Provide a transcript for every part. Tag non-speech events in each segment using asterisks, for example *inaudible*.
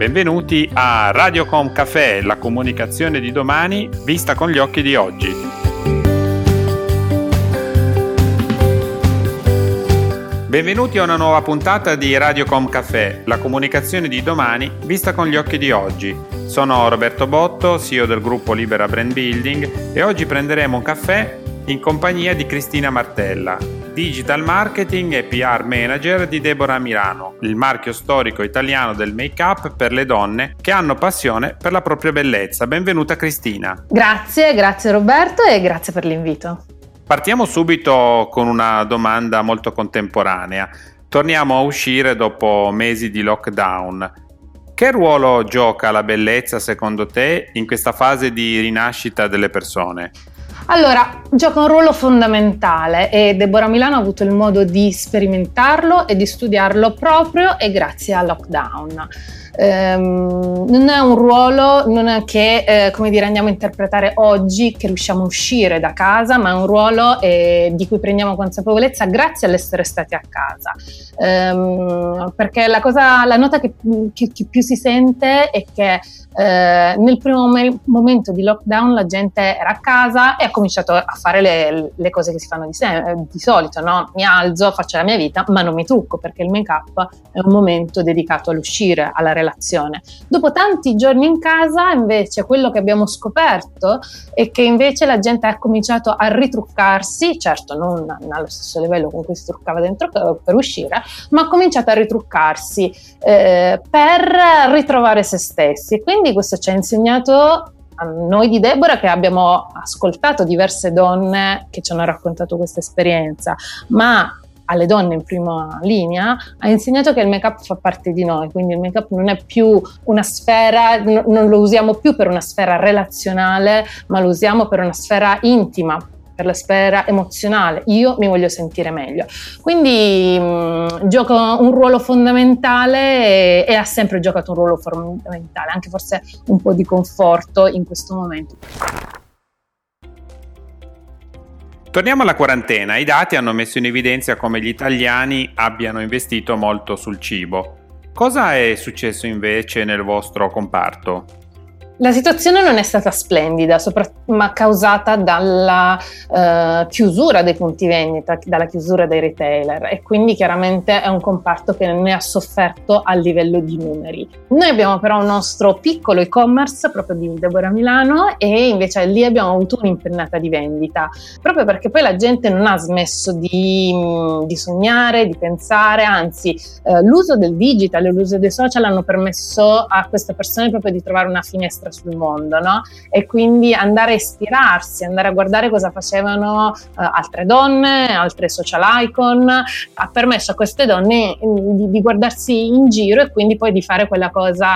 Benvenuti a Radiocom Café, la comunicazione di domani vista con gli occhi di oggi. Benvenuti a una nuova puntata di Radiocom Café, la comunicazione di domani vista con gli occhi di oggi. Sono Roberto Botto, CEO del gruppo Libera Brand Building e oggi prenderemo un caffè in compagnia di Cristina Martella, Digital Marketing e PR Manager di Deborah Milano, il marchio storico italiano del make-up per le donne che hanno passione per la propria bellezza. Benvenuta Cristina. Grazie, grazie Roberto e grazie per l'invito. Partiamo subito con una domanda molto contemporanea. Torniamo a uscire dopo mesi di lockdown. Che ruolo gioca la bellezza secondo te in questa fase di rinascita delle persone? Allora, gioca un ruolo fondamentale e Deborah Milano ha avuto il modo di sperimentarlo e di studiarlo proprio e grazie al lockdown ehm, non è un ruolo che eh, come dire andiamo a interpretare oggi che riusciamo a uscire da casa, ma è un ruolo eh, di cui prendiamo consapevolezza grazie all'essere stati a casa. Ehm, perché la, cosa, la nota che, che, che, più si sente è che eh, nel primo me- momento di lockdown la gente era a casa e ha cominciato a fare le, le cose che si fanno di, se- di solito, no? mi alzo, faccio la mia vita, ma non mi trucco perché il make up è un momento dedicato all'uscire, alla relazione. Dopo tanti giorni in casa, invece, quello che abbiamo scoperto è che invece la gente ha cominciato a ritruccarsi, certo non allo stesso livello con cui si truccava dentro per uscire, ma ha cominciato a ritruccarsi eh, per ritrovare se stessi. Quindi questo ci ha insegnato a noi di Deborah che abbiamo ascoltato diverse donne che ci hanno raccontato questa esperienza, ma alle donne in prima linea, ha insegnato che il make-up fa parte di noi, quindi il make-up non è più una sfera, non lo usiamo più per una sfera relazionale, ma lo usiamo per una sfera intima, per la sfera emozionale, io mi voglio sentire meglio. Quindi mh, mm, gioca un ruolo fondamentale e, e ha sempre giocato un ruolo fondamentale, anche forse un po' di conforto in questo momento. Torniamo alla quarantena. I dati hanno messo in evidenza come gli italiani abbiano investito molto sul cibo. Cosa è successo invece nel vostro comparto? La situazione non è stata splendida, ma causata dalla uh, chiusura dei punti vendita, dalla chiusura dei retailer e quindi chiaramente è un comparto che ne ha sofferto a livello di numeri. Noi abbiamo però un nostro piccolo e-commerce proprio di Deborah Milano e invece lì abbiamo avuto un'impennata di vendita, proprio perché poi la gente non ha smesso di, di sognare, di pensare, anzi uh, l'uso del digital e l'uso dei social hanno permesso a queste persone proprio di trovare una finestra sul mondo, no? E quindi andare a ispirarsi, andare a guardare cosa facevano uh, altre donne, altre social icon, ha permesso a queste donne mm, di, di, guardarsi in giro e quindi poi di fare quella cosa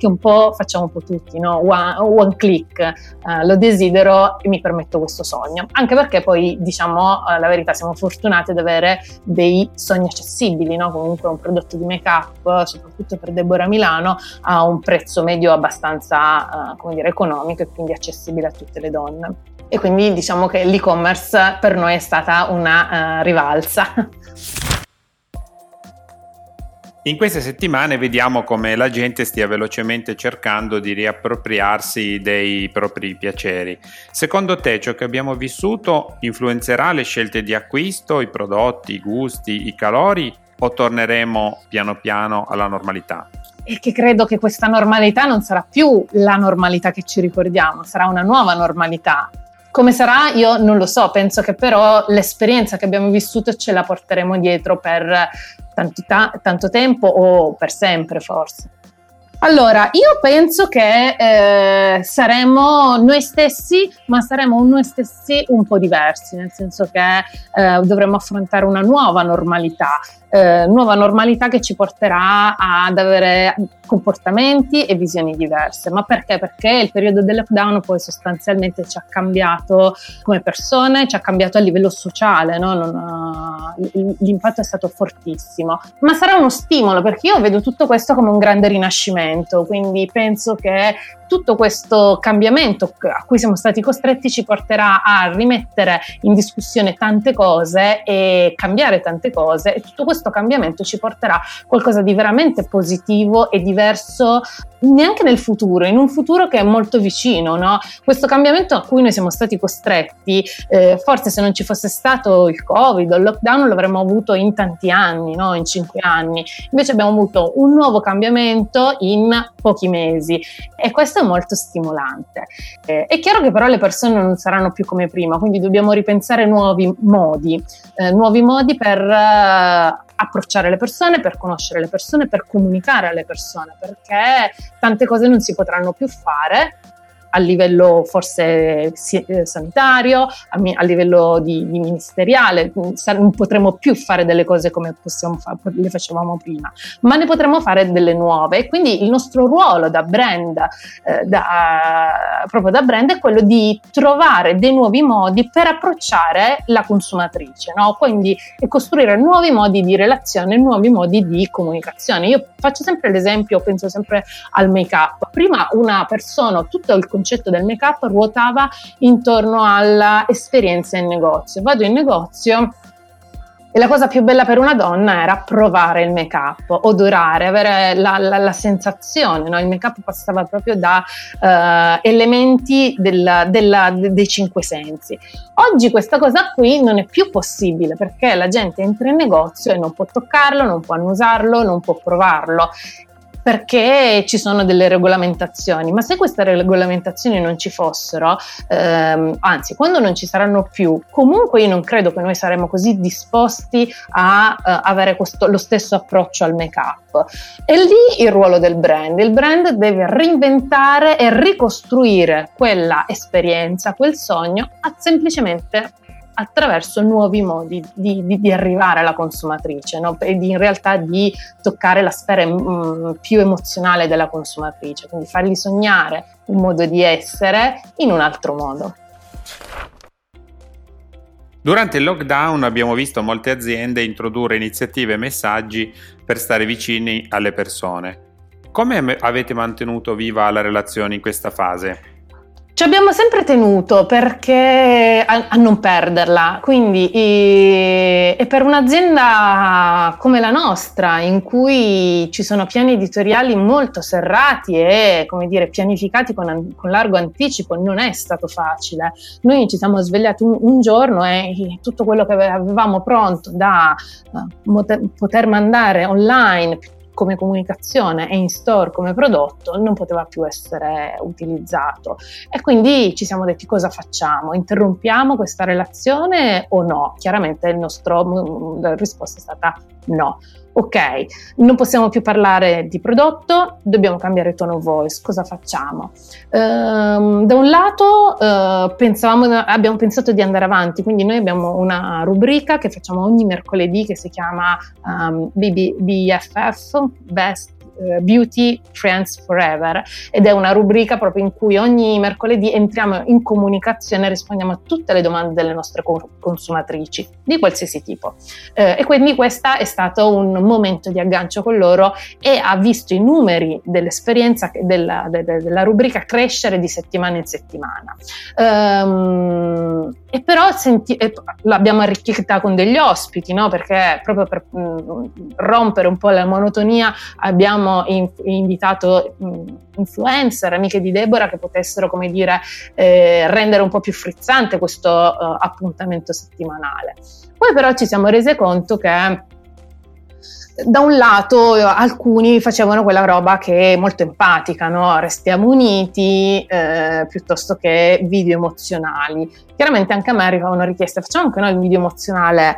che un po' facciamo un po' tutti, no? One, one click, uh, lo desidero e mi permetto questo sogno. Anche perché poi, diciamo uh, la verità, siamo fortunati ad avere dei sogni accessibili, no? Comunque un prodotto di make-up, soprattutto per Deborah Milano, a un prezzo medio abbastanza uh, come dire, economico e quindi accessibile a tutte le donne. E quindi diciamo che l'e-commerce per noi è stata una uh, rivalsa. *laughs* In queste settimane vediamo come la gente stia velocemente cercando di riappropriarsi dei propri piaceri. Secondo te ciò che abbiamo vissuto influenzerà le scelte di acquisto, i prodotti, i gusti, i calori o torneremo piano piano alla normalità? che credo che questa normalità non sarà più la normalità che ci ricordiamo, sarà una nuova normalità. Come sarà io non lo so, penso che però l'esperienza che abbiamo vissuto ce la porteremo dietro per tanto, ta- tanto tempo o per sempre forse. Allora, io penso che eh, saremo noi stessi, ma saremo noi stessi un po' diversi, nel senso che eh, dovremo affrontare una nuova normalità eh, nuova normalità che ci porterà ad avere comportamenti e visioni diverse. Ma perché? Perché il periodo del lockdown poi sostanzialmente ci ha cambiato come persone, ci ha cambiato a livello sociale, no? ha, l'impatto è stato fortissimo. Ma sarà uno stimolo perché io vedo tutto questo come un grande rinascimento quindi penso che tutto questo cambiamento a cui siamo stati costretti ci porterà a rimettere in discussione tante cose e cambiare tante cose e tutto questo cambiamento ci porterà qualcosa di veramente positivo e diverso neanche nel futuro, in un futuro che è molto vicino, no? Questo cambiamento a cui noi siamo stati costretti, eh, forse se non ci fosse stato il Covid o il lockdown l'avremmo avuto in tanti anni, no? In cinque anni. Invece abbiamo avuto un nuovo cambiamento in pochi mesi e questo è molto stimolante. Eh, è chiaro che però le persone non saranno più come prima, quindi dobbiamo ripensare nuovi modi, eh, nuovi modi per eh, approcciare le persone, per conoscere le persone, per comunicare alle persone, perché tante cose non si potranno più fare a livello forse eh, sanitario, a, livello di, di, ministeriale, non potremo più fare delle cose come fa, le facevamo prima, ma ne potremo fare delle nuove quindi il nostro ruolo da brand, eh, da, proprio da brand, è quello di trovare dei nuovi modi per approcciare la consumatrice, no? quindi costruire nuovi modi di relazione, nuovi modi di comunicazione. Io faccio sempre l'esempio, penso sempre al make up. Prima una persona, tutto il concetto del make up ruotava intorno all'esperienza in negozio. Vado in negozio e la cosa più bella per una donna era provare il make up, odorare, avere la, la, la sensazione. No? Il make up passava proprio da uh, elementi della, della, dei cinque sensi. Oggi questa cosa qui non è più possibile perché la gente entra in negozio e non può toccarlo, non può annusarlo, non può provarlo perché ci sono delle regolamentazioni, ma se queste regolamentazioni non ci fossero, ehm, anzi quando non ci saranno più, comunque io non credo che noi saremo così disposti a uh, avere questo, lo stesso approccio al make-up. E lì il ruolo del brand, il brand deve reinventare e ricostruire quella esperienza, quel sogno, a semplicemente attraverso nuovi modi di, di, di arrivare alla consumatrice no? e di, in realtà di toccare la sfera mh, mm, più emozionale della consumatrice, quindi fargli sognare un modo di essere in un altro modo. Durante il lockdown abbiamo visto molte aziende introdurre iniziative e messaggi per stare vicini alle persone. Come avete mantenuto viva la relazione in questa fase? Ci abbiamo sempre tenuto perché a, a non perderla, quindi e, e, per un'azienda come la nostra, in cui ci sono piani editoriali molto serrati e come dire, pianificati con, con largo anticipo, non è stato facile. Noi ci siamo svegliati un, un giorno e tutto quello che avevamo pronto da uh, poter mandare online come comunicazione e in store come prodotto non poteva più essere utilizzato. E quindi ci siamo detti cosa facciamo? Interrompiamo questa relazione o no? Chiaramente nostro, mm, la risposta è stata no ok, non possiamo più parlare di prodotto, dobbiamo cambiare tono voice, cosa facciamo? Ehm, da un lato eh, abbiamo pensato di andare avanti, quindi noi abbiamo una rubrica che facciamo ogni mercoledì che si chiama um, ehm, BFF, Best Beauty Friends Forever ed è una rubrica proprio in cui ogni mercoledì entriamo in comunicazione e rispondiamo a tutte le domande delle nostre consumatrici di qualsiasi tipo. Eh, e quindi questo è stato un momento di aggancio con loro e ha visto i numeri dell'esperienza della, della, della rubrica crescere di settimana in settimana. Um, e però senti, e l'abbiamo arricchita con degli ospiti, no? perché proprio per mh, mm, rompere un po' la monotonia abbiamo in, invitato mm, influencer, amiche di Deborah che potessero, come dire, eh, rendere un po' più frizzante questo uh, appuntamento settimanale. Poi però ci siamo resi conto che da un lato alcuni facevano quella roba che è molto empatica, no? restiamo uniti eh, piuttosto che video emozionali. Chiaramente anche a me arrivavano richieste, facciamo anche noi il video emozionale.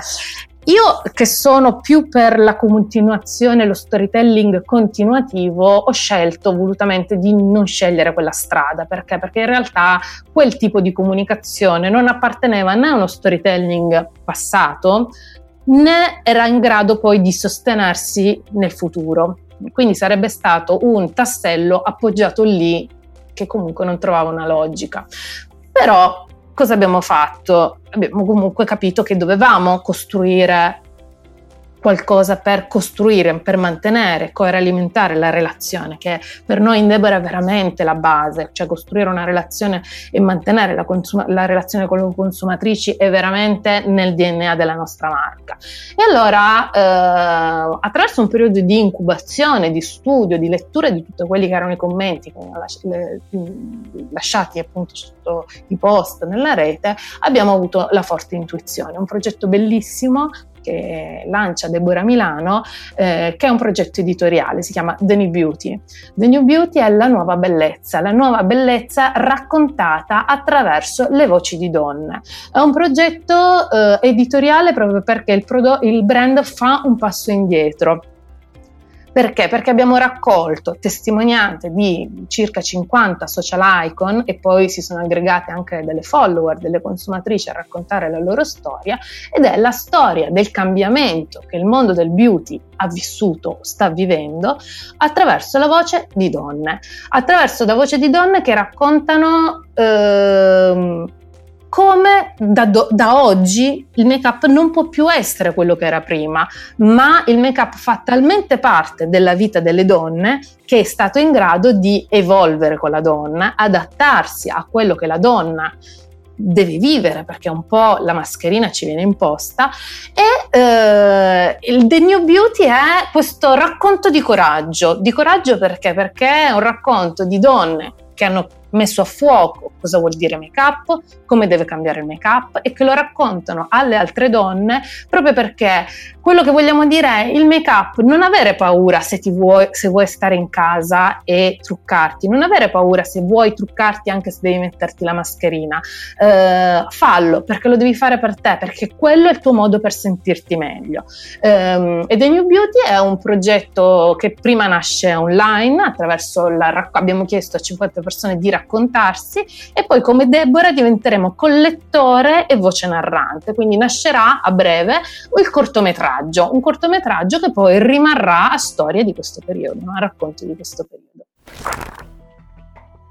Io che sono più per la continuazione, lo storytelling continuativo, ho scelto volutamente di non scegliere quella strada. Perché? Perché in realtà quel tipo di comunicazione non apparteneva né a uno storytelling passato, né era in grado poi di sostenersi nel futuro. Quindi sarebbe stato un tassello appoggiato lì che comunque non trovava una logica. Però cosa abbiamo fatto? Abbiamo comunque capito che dovevamo costruire qualcosa per costruire, per mantenere, alimentare la relazione, che per noi in Deborah è veramente la base, cioè costruire una relazione e mantenere la, consuma- la relazione con le consumatrici è veramente nel DNA della nostra marca. E allora, eh, attraverso un periodo di incubazione, di studio, di lettura di tutti quelli che erano i commenti lasciati appunto sotto i post nella rete, abbiamo avuto la forte intuizione, un progetto bellissimo che lancia Deborah Milano, eh, che è un progetto editoriale, si chiama The New Beauty. The New Beauty è la nuova bellezza, la nuova bellezza raccontata attraverso le voci di donne. È un progetto eh, editoriale proprio perché il, prodotto, il brand fa un passo indietro perché? Perché abbiamo raccolto testimonianze di circa 50 social icon e poi si sono aggregate anche delle follower, delle consumatrici a raccontare la loro storia ed è la storia del cambiamento che il mondo del beauty ha vissuto, sta vivendo, attraverso la voce di donne, attraverso la voce di donne che raccontano ehm, come da, do, da, oggi il make-up non può più essere quello che era prima, ma il make-up fa talmente parte della vita delle donne che è stato in grado di evolvere con la donna, adattarsi a quello che la donna deve vivere perché un po' la mascherina ci viene imposta e eh, il The New Beauty è questo racconto di coraggio, di coraggio perché? Perché è un racconto di donne che hanno messo a fuoco cosa vuol dire make up, come deve cambiare il make up e che lo raccontano alle altre donne proprio perché quello che vogliamo dire è il make up, non avere paura se, vuoi, se vuoi stare in casa e truccarti, non avere paura se vuoi truccarti anche se devi metterti la mascherina, eh, fallo perché lo devi fare per te, perché quello è il tuo modo per sentirti meglio. Um, e The New Beauty è un progetto che prima nasce online attraverso la abbiamo chiesto a 50 persone di raccontare raccontarsi e poi come Deborah diventeremo collettore e voce narrante, quindi nascerà a breve il cortometraggio, un cortometraggio che poi rimarrà a storia di questo periodo, a racconto di questo periodo.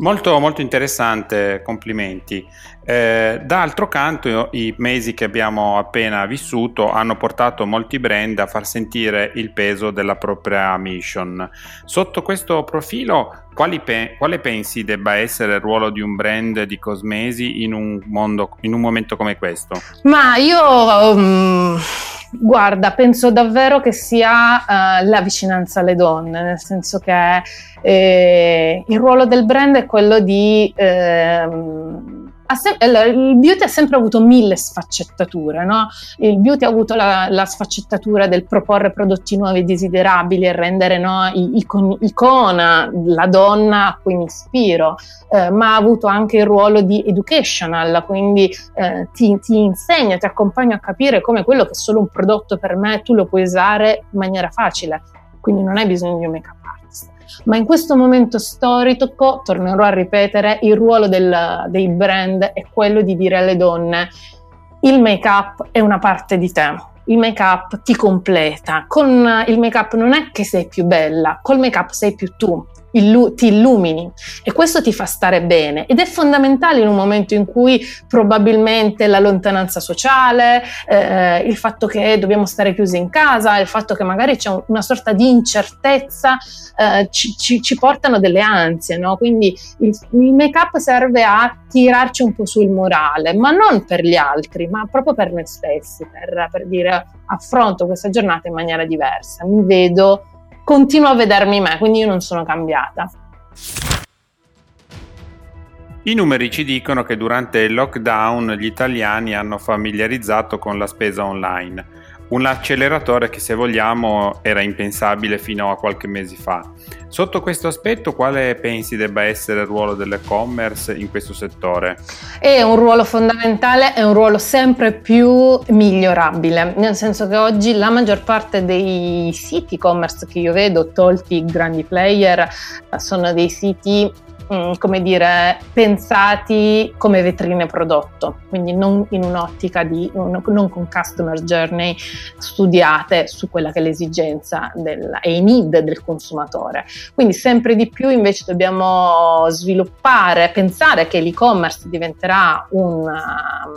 Molto, molto interessante, complimenti. Eh, d'altro canto, i mesi che abbiamo appena vissuto hanno portato molti brand a far sentire il peso della propria mission. Sotto questo profilo, pe- quale pensi debba essere il ruolo di un brand di cosmesi in un, mondo, in un momento come questo? Ma io. Um Guarda, penso davvero che sia uh, la vicinanza alle donne, nel senso che eh, il ruolo del brand è quello di eh, sem- il beauty ha sempre avuto mille sfaccettature, no? Il beauty ha avuto la, la sfaccettatura del proporre prodotti nuovi e desiderabili e rendere no, icon- icona la donna a cui mi ispiro, eh, ma ha avuto anche il ruolo di educational, quindi eh, ti, ti insegna, ti accompagna a capire come quello che è solo un prodotto per me tu lo puoi usare in maniera facile, quindi non hai bisogno di un make-up ma in questo momento storico, tornerò a ripetere, il ruolo del, dei brand è quello di dire alle donne il make-up è una parte di te, il make-up ti completa, con il make-up non è che sei più bella, col make-up sei più tu, illu- ti illumini. E questo ti fa stare bene. Ed è fondamentale in un momento in cui probabilmente la lontananza sociale, eh, il fatto che dobbiamo stare chiusi in casa, il fatto che magari c'è un, una sorta di incertezza eh, ci, ci, ci, portano delle ansie, no? quindi il, il make-up serve a tirarci un po' sul morale, ma non per gli altri, ma proprio per noi stessi, per, per dire affronto questa giornata in maniera diversa, mi vedo continuo a vedermi me, quindi io non sono cambiata. I numeri ci dicono che durante il lockdown gli italiani hanno familiarizzato con la spesa online un acceleratore che se vogliamo era impensabile fino a qualche mese fa. Sotto questo aspetto quale pensi debba essere il ruolo dell'e-commerce in questo settore? È un ruolo fondamentale, è un ruolo sempre più migliorabile, nel senso che oggi la maggior parte dei siti e-commerce che io vedo, tolti i grandi player, sono dei siti mm, come dire, pensati come vetrine prodotto, quindi non in un'ottica di, non con customer journey studiate su quella che è l'esigenza del, e i need del consumatore. Quindi sempre di più invece dobbiamo sviluppare, pensare che l'e-commerce diventerà una,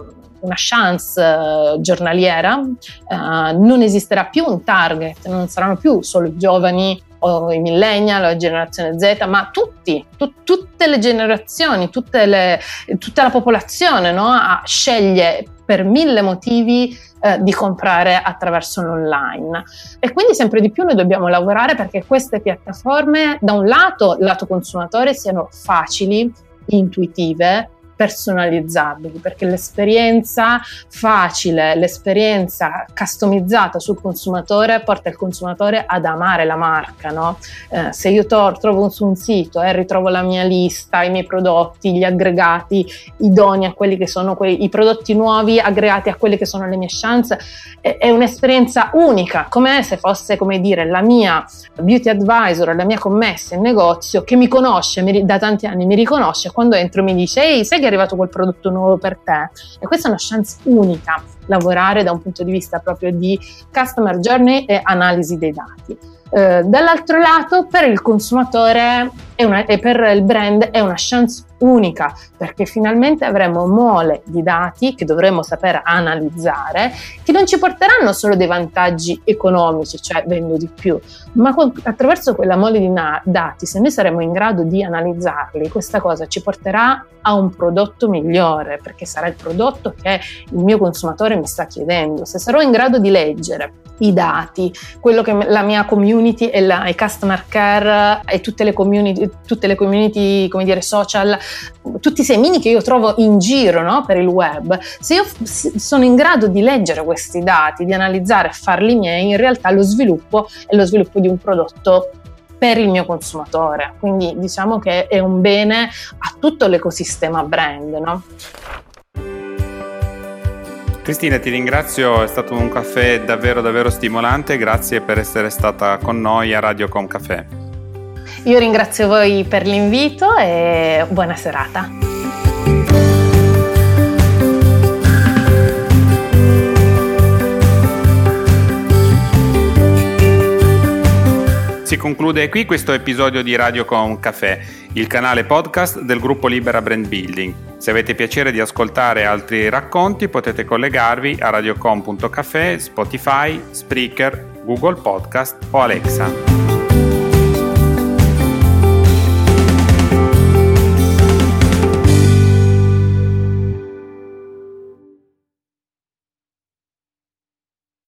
una chance uh, giornaliera, uh, non esisterà più un target, non saranno più solo i giovani o i millennial o la generazione Z, ma tutti, tu, tutte le generazioni, tutte le, tutta la popolazione no? sceglie per mille motivi eh, di comprare attraverso l'online. E quindi sempre di più noi dobbiamo lavorare perché queste piattaforme, da un lato, lato consumatore, siano facili, intuitive, personalizzabili, perché l'esperienza facile, l'esperienza customizzata sul consumatore porta il consumatore ad amare la marca. No? Eh, se io to- trovo su un sito e eh, ritrovo la mia lista, i miei prodotti, gli aggregati idonei a quelli che sono quei, i prodotti nuovi aggregati a quelle che sono le mie chance, è, è un'esperienza unica, come se fosse, come dire, la mia beauty advisor, la mia commessa in negozio che mi conosce mi, da tanti anni, mi riconosce quando entro mi dice ehi, sai che arrivato quel prodotto nuovo per te. E questa è una chance unica, lavorare da un punto di vista proprio di customer journey e analisi dei dati. Eh, dall'altro lato, per il consumatore una, e per il brand è una chance unica perché finalmente avremo mole di dati che dovremo saper analizzare che non ci porteranno solo dei vantaggi economici, cioè vendo di più, ma attraverso quella mole di na- dati, se noi saremo in grado di analizzarli, questa cosa ci porterà a un prodotto migliore perché sarà il prodotto che il mio consumatore mi sta chiedendo. Se sarò in grado di leggere i dati, quello che la mia community e la, i customer care e tutte le community, tutte le community come dire, social, tutti i semini che io trovo in giro no, per il web, se io sono in grado di leggere questi dati, di analizzare e farli miei, in realtà lo sviluppo è lo sviluppo di un prodotto per il mio consumatore. Quindi diciamo che è un bene a tutto l'ecosistema brand. No? Cristina, ti ringrazio, è stato un caffè davvero davvero stimolante, grazie per essere stata con noi a Radio Com Café. Io ringrazio voi per l'invito e buona serata. Si conclude qui questo episodio di Radio Com Café, il canale podcast del gruppo Libera Brand Building. Se avete piacere di ascoltare altri racconti potete collegarvi a radiocom.café, Spotify, Spreaker, Google Podcast o Alexa.